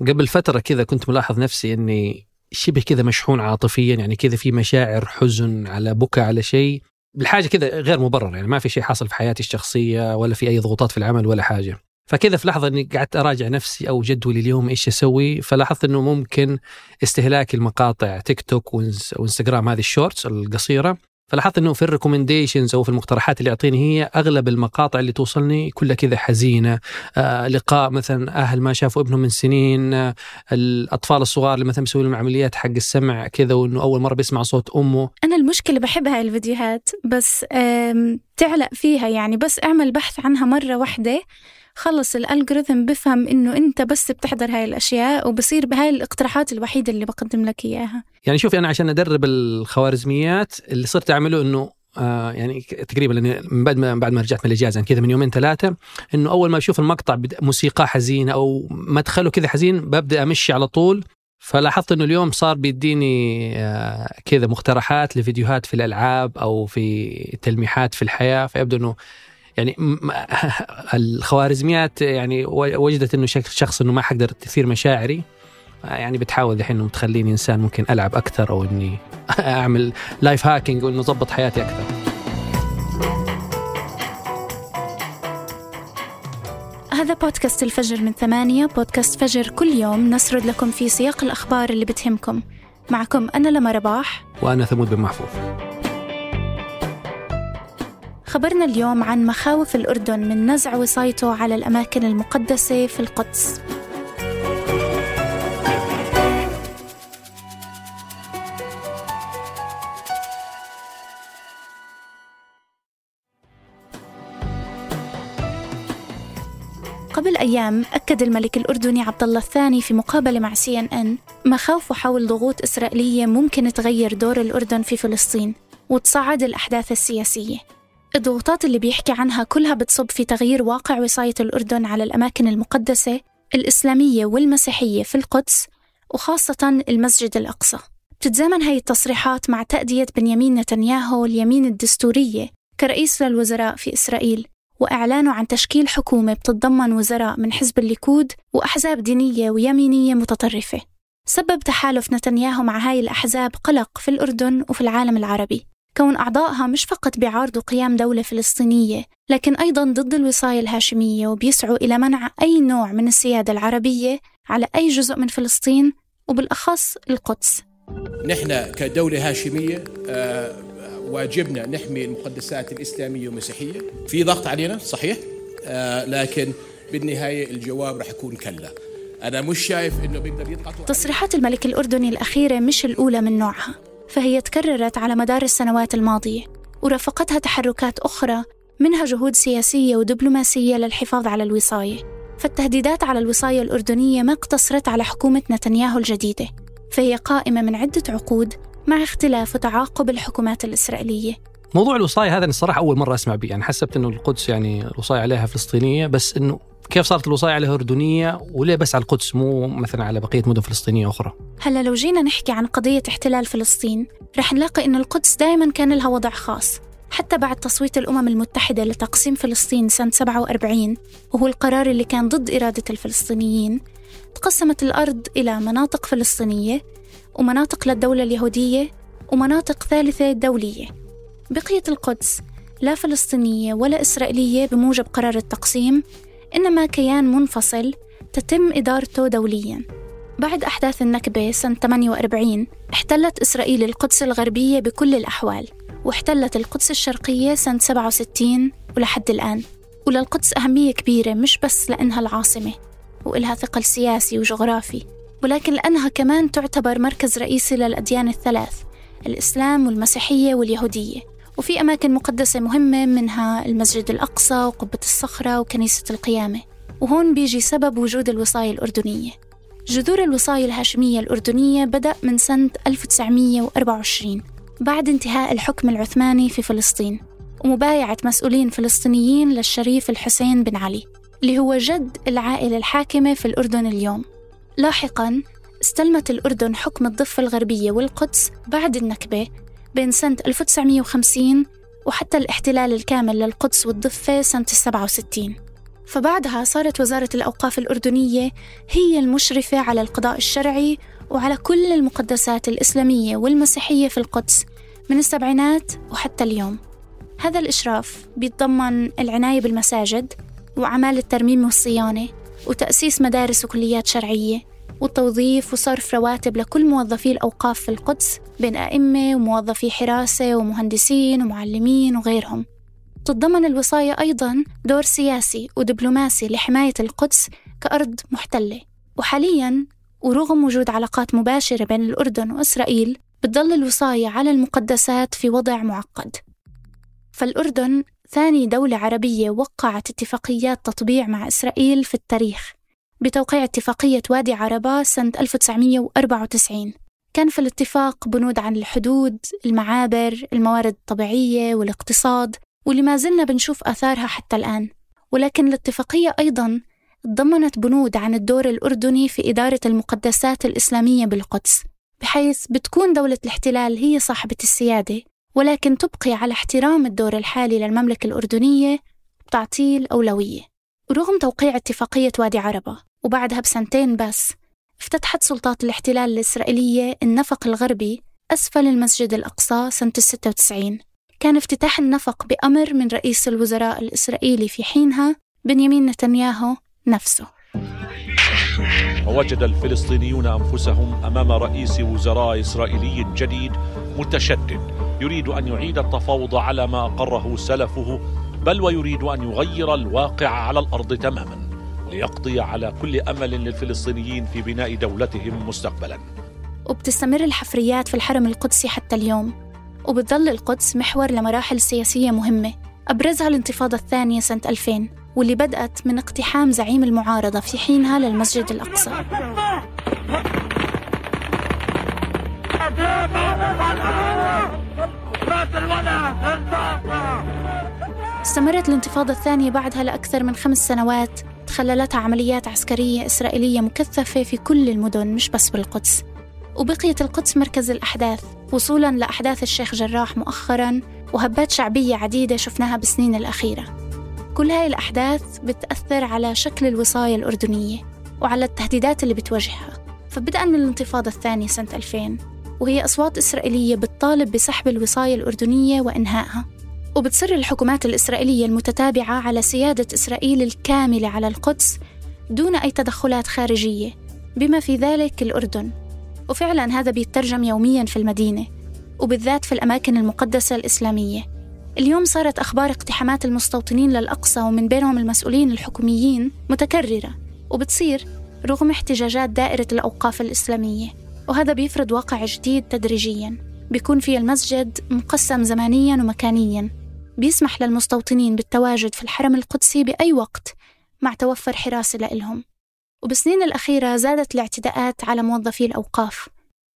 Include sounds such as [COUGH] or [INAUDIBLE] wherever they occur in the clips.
قبل فترة كذا كنت ملاحظ نفسي إني شبه كذا مشحون عاطفيا يعني كذا في مشاعر حزن على بكى على شيء. بالحاجة كذا غير مبرر يعني ما في شيء حصل في حياتي الشخصية ولا في أي ضغوطات في العمل ولا حاجة. فكذا في لحظة إني قعدت أراجع نفسي أو جدولي اليوم إيش أسوي فلاحظت إنه ممكن استهلاك المقاطع تيك توك وإنستغرام هذه ال shorts القصيرة فلاحظت إنه في ال recommendations أو في المقترحات اللي يعطيني هي أغلب المقاطع اللي توصلني كلها كذا حزينة. آه لقاء مثلا أهل ما شافوا ابنهم من سنين آه الأطفال الصغار اللي مثلا بيسوي لهم عمليات حق السمع كذا وإنه أول مرة بيسمع صوت أمه. أنا المشكلة بحب هاي الفيديوهات بس تعلق فيها يعني بس اعمل بحث عنها مرة واحدة. خلص الالجوريثم بفهم إنه أنت بس بتحضر هاي الأشياء وبصير بهاي الاقتراحات الوحيدة اللي بقدم لك إياها. يعني شوفي أنا عشان أدرب الخوارزميات اللي صرت أعمله إنه آه يعني تقريبا من بعد ما بعد ما رجعت من الإجازة يعني كذا من يومين ثلاثة إنه أول ما أشوف المقطع موسيقى حزينة أو مدخله كذا حزين ببدأ أمشي على طول. فلاحظت إنه اليوم صار بيديني آه كذا مقترحات لفيديوهات في الألعاب أو في تلميحات في الحياة فيبدو إنه يعني [LAUGHS] الخوارزميات يعني وجدت إنه شخص إنه ما حقدر تثير مشاعري يعني بتحاول الحين إنه تخليني إنسان ممكن ألعب أكثر أو إني [LAUGHS] أعمل life hacking وإنه أضبط حياتي أكثر. بودكاست الفجر من ثمانية بودكاست فجر كل يوم نسرد لكم في سياق الأخبار اللي بتهمكم. معكم أنا لما رباح. وأنا ثمود بن محفوظ. خبرنا اليوم عن مخاوف الأردن من نزع وصايته على الأماكن المقدسة في القدس. قبل أيام أكد الملك الأردني عبد الله الثاني في مقابلة مع سي إن إن مخاوفه حول ضغوط إسرائيلية ممكن تغير دور الأردن في فلسطين وتصعد الأحداث السياسية. الضغوطات اللي بيحكي عنها كلها بتصب في تغيير واقع وصاية الأردن على الأماكن المقدسة الإسلامية والمسيحية في القدس وخاصة المسجد الأقصى. بتتزامن هاي التصريحات مع تأدية بنيامين نتنياهو اليمين الدستورية كرئيس للوزراء في إسرائيل. وإعلانه عن تشكيل حكومة بتتضمن وزراء من حزب الليكود وأحزاب دينية ويمينية متطرفة. سبب تحالف نتنياهو مع هاي الأحزاب قلق في الأردن وفي العالم العربي. كون أعضائها مش فقط بيعارضوا قيام دولة فلسطينية لكن أيضا ضد الوصاية الهاشمية وبيسعوا إلى منع أي نوع من السيادة العربية على أي جزء من فلسطين وبالأخص القدس. نحن كدولة هاشمية آه، واجبنا نحمي المقدسات الإسلامية والمسيحية. في ضغط علينا؟ صحيح. آه، لكن بالنهاية الجواب رح يكون كلا. أنا مش شايف إنه بيقدر يضغط تصريحات الملك الأردني الأخيرة مش الأولى من نوعها فهي تكررت على مدار السنوات الماضية ورافقتها تحركات أخرى منها جهود سياسية ودبلوماسية للحفاظ على الوصاية. فالتهديدات على الوصاية الأردنية ما اقتصرت على حكومة نتنياهو الجديدة فهي قائمة من عدة عقود مع اختلاف وتعاقب الحكومات الإسرائيلية. موضوع الوصاية هذا الصراحة أول مرة أسمع به. يعني حسبت أنه القدس يعني الوصاية عليها فلسطينية بس أنه كيف صارت الوصاية عليها أردنية وليه بس على القدس مو مثلا على بقية مدن فلسطينية أخرى؟ هلا لو جينا نحكي عن قضية احتلال فلسطين رح نلاقي أن القدس دائما كان لها وضع خاص. حتى بعد تصويت الأمم المتحدة لتقسيم فلسطين سنة 47 وهو القرار اللي كان ضد إرادة الفلسطينيين تقسمت الأرض إلى مناطق فلسطينية ومناطق للدولة اليهودية ومناطق ثالثة دولية. بقية القدس لا فلسطينية ولا إسرائيلية بموجب قرار التقسيم إنما كيان منفصل تتم إدارته دولياً. بعد أحداث النكبة سنة 48 احتلت إسرائيل القدس الغربية بكل الأحوال واحتلت القدس الشرقية سنة 67 ولحد الآن. وللقدس أهمية كبيرة مش بس لأنها العاصمة وإلها ثقل سياسي وجغرافي. ولكن لأنها كمان تعتبر مركز رئيسي للأديان الثلاث الإسلام والمسيحية واليهودية. وفي أماكن مقدسة مهمة منها المسجد الأقصى وقبة الصخرة وكنيسة القيامة. وهون بيجي سبب وجود الوصاية الأردنية. جذور الوصاية الهاشمية الأردنية بدأ من سنة 1924 بعد انتهاء الحكم العثماني في فلسطين ومبايعة مسؤولين فلسطينيين للشريف الحسين بن علي اللي هو جد العائلة الحاكمة في الأردن اليوم. لاحقاً استلمت الأردن حكم الضفة الغربية والقدس بعد النكبة بين سنة 1950 وحتى الاحتلال الكامل للقدس والضفة سنة 67 فبعدها صارت وزارة الأوقاف الأردنية هي المشرفة على القضاء الشرعي وعلى كل المقدسات الإسلامية والمسيحية في القدس من السبعينات وحتى اليوم. هذا الإشراف بيتضمن العناية بالمساجد وأعمال الترميم والصيانة وتأسيس مدارس وكليات شرعية والتوظيف وصرف رواتب لكل موظفي الأوقاف في القدس بين أئمة وموظفي حراسة ومهندسين ومعلمين وغيرهم. تتضمن الوصاية أيضا دور سياسي ودبلوماسي لحماية القدس كأرض محتلة. وحاليا ورغم وجود علاقات مباشرة بين الأردن وإسرائيل بتظل الوصاية على المقدسات في وضع معقد. فالأردن ثاني دولة عربية وقعت اتفاقيات تطبيع مع إسرائيل في التاريخ بتوقيع اتفاقية وادي عربة سنة 1994 كان في الاتفاق بنود عن الحدود، المعابر، الموارد الطبيعية والاقتصاد واللي ما زلنا بنشوف آثارها حتى الآن. ولكن الاتفاقية أيضا تضمنت بنود عن الدور الأردني في إدارة المقدسات الإسلامية بالقدس بحيث بتكون دولة الاحتلال هي صاحبة السيادة. ولكن تبقي على احترام الدور الحالي للمملكة الأردنية بتعطيه الأولوية ورغم توقيع اتفاقية وادي عربة وبعدها بسنتين بس افتتحت سلطات الاحتلال الإسرائيلية النفق الغربي أسفل المسجد الأقصى سنة 96 كان افتتاح النفق بأمر من رئيس الوزراء الإسرائيلي في حينها بنيامين نتنياهو نفسه. ووجد الفلسطينيون أنفسهم أمام رئيس وزراء إسرائيلي جديد متشدد. يريد أن يعيد التفاوض على ما أقره سلفه بل ويريد أن يغير الواقع على الأرض تماما ليقضي على كل أمل للفلسطينيين في بناء دولتهم مستقبلا وبتستمر الحفريات في الحرم القدسي حتى اليوم وبتظل القدس محور لمراحل سياسية مهمة أبرزها الانتفاضة الثانية سنة 2000 واللي بدأت من اقتحام زعيم المعارضة في حينها للمسجد الأقصى استمرت الانتفاضة الثانية بعدها لأكثر من خمس سنوات. تخللتها عمليات عسكرية إسرائيلية مكثفة في كل المدن مش بس بالقدس. وبقيت القدس مركز الأحداث وصولا لأحداث الشيخ جراح مؤخرا وهبات شعبية عديدة شفناها بالسنين الأخيرة. كل هاي الأحداث بتأثر على شكل الوصاية الأردنية وعلى التهديدات اللي بتواجهها. فبدءا من الانتفاضة الثانية سنة 2000 وهي أصوات إسرائيلية بتطالب بسحب الوصاية الأردنية وإنهائها. وبتصر الحكومات الإسرائيلية المتتابعة على سيادة إسرائيل الكاملة على القدس دون أي تدخلات خارجية بما في ذلك الأردن. وفعلا هذا بيترجم يوميا في المدينة وبالذات في الأماكن المقدسة الإسلامية. اليوم صارت أخبار اقتحامات المستوطنين للأقصى ومن بينهم المسؤولين الحكوميين متكررة وبتصير رغم احتجاجات دائرة الأوقاف الإسلامية. وهذا بيفرض واقع جديد تدريجيا. بيكون في المسجد مقسم زمانيا ومكانيا. بيسمح للمستوطنين بالتواجد في الحرم القدسي بأي وقت مع توفر حراسة لإلهم. وبالسنين الأخيرة زادت الاعتداءات على موظفي الأوقاف.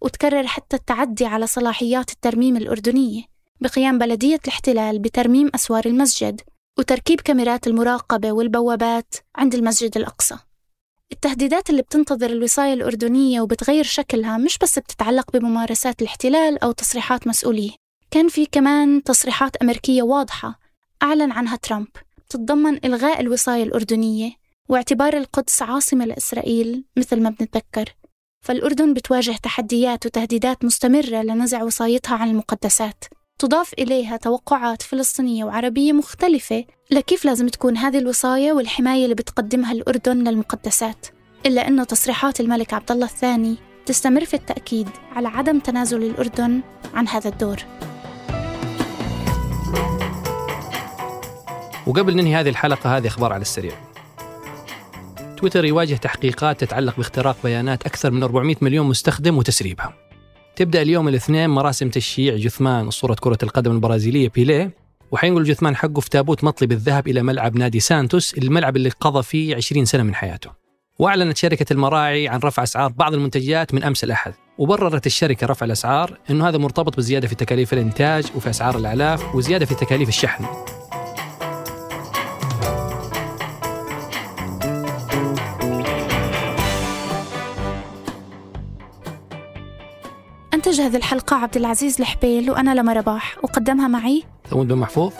وتكرر حتى التعدي على صلاحيات الترميم الأردنية بقيام بلدية الاحتلال بترميم أسوار المسجد وتركيب كاميرات المراقبة والبوابات عند المسجد الأقصى. التهديدات اللي بتنتظر الوصاية الأردنية وبتغير شكلها مش بس بتتعلق بممارسات الاحتلال أو تصريحات مسؤوليه كان في كمان تصريحات أمريكية واضحة. أعلن عنها ترامب. تتضمن إلغاء الوصاية الأردنية واعتبار القدس عاصمة لإسرائيل مثل ما بنتذكر. فالأردن بتواجه تحديات وتهديدات مستمرة لنزع وصايتها عن المقدسات. تضاف إليها توقعات فلسطينية وعربية مختلفة لكيف لازم تكون هذه الوصاية والحماية اللي بتقدمها الأردن للمقدسات. إلا أن تصريحات الملك عبد الله الثاني تستمر في التأكيد على عدم تنازل الأردن عن هذا الدور. وقبل ننهي هذه الحلقة هذه أخبار على السريع. تويتر يواجه تحقيقات تتعلق باختراق بيانات أكثر من 400 مليون مستخدم وتسريبها. تبدأ اليوم الاثنين مراسم تشييع جثمان أسطورة كرة القدم البرازيلية بيليه. وحينقل الجثمان حقه في تابوت مطلي بالذهب إلى ملعب نادي سانتوس الملعب اللي قضى فيه 20 سنة من حياته. وأعلنت شركة المراعي عن رفع أسعار بعض المنتجات من أمس الأحد. وبررت الشركة رفع الأسعار أنه هذا مرتبط بزيادة في تكاليف الإنتاج وفي أسعار الأعلاف وزيادة في تكاليف الشحن. هذه الحلقة عبد العزيز الحبيل وأنا لما رباح وقدمها معي. ثمود بن محفوظ؟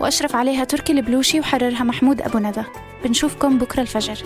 وأشرف عليها تركي البلوشي وحررها محمود أبو ندى. بنشوفكم بكرة الفجر.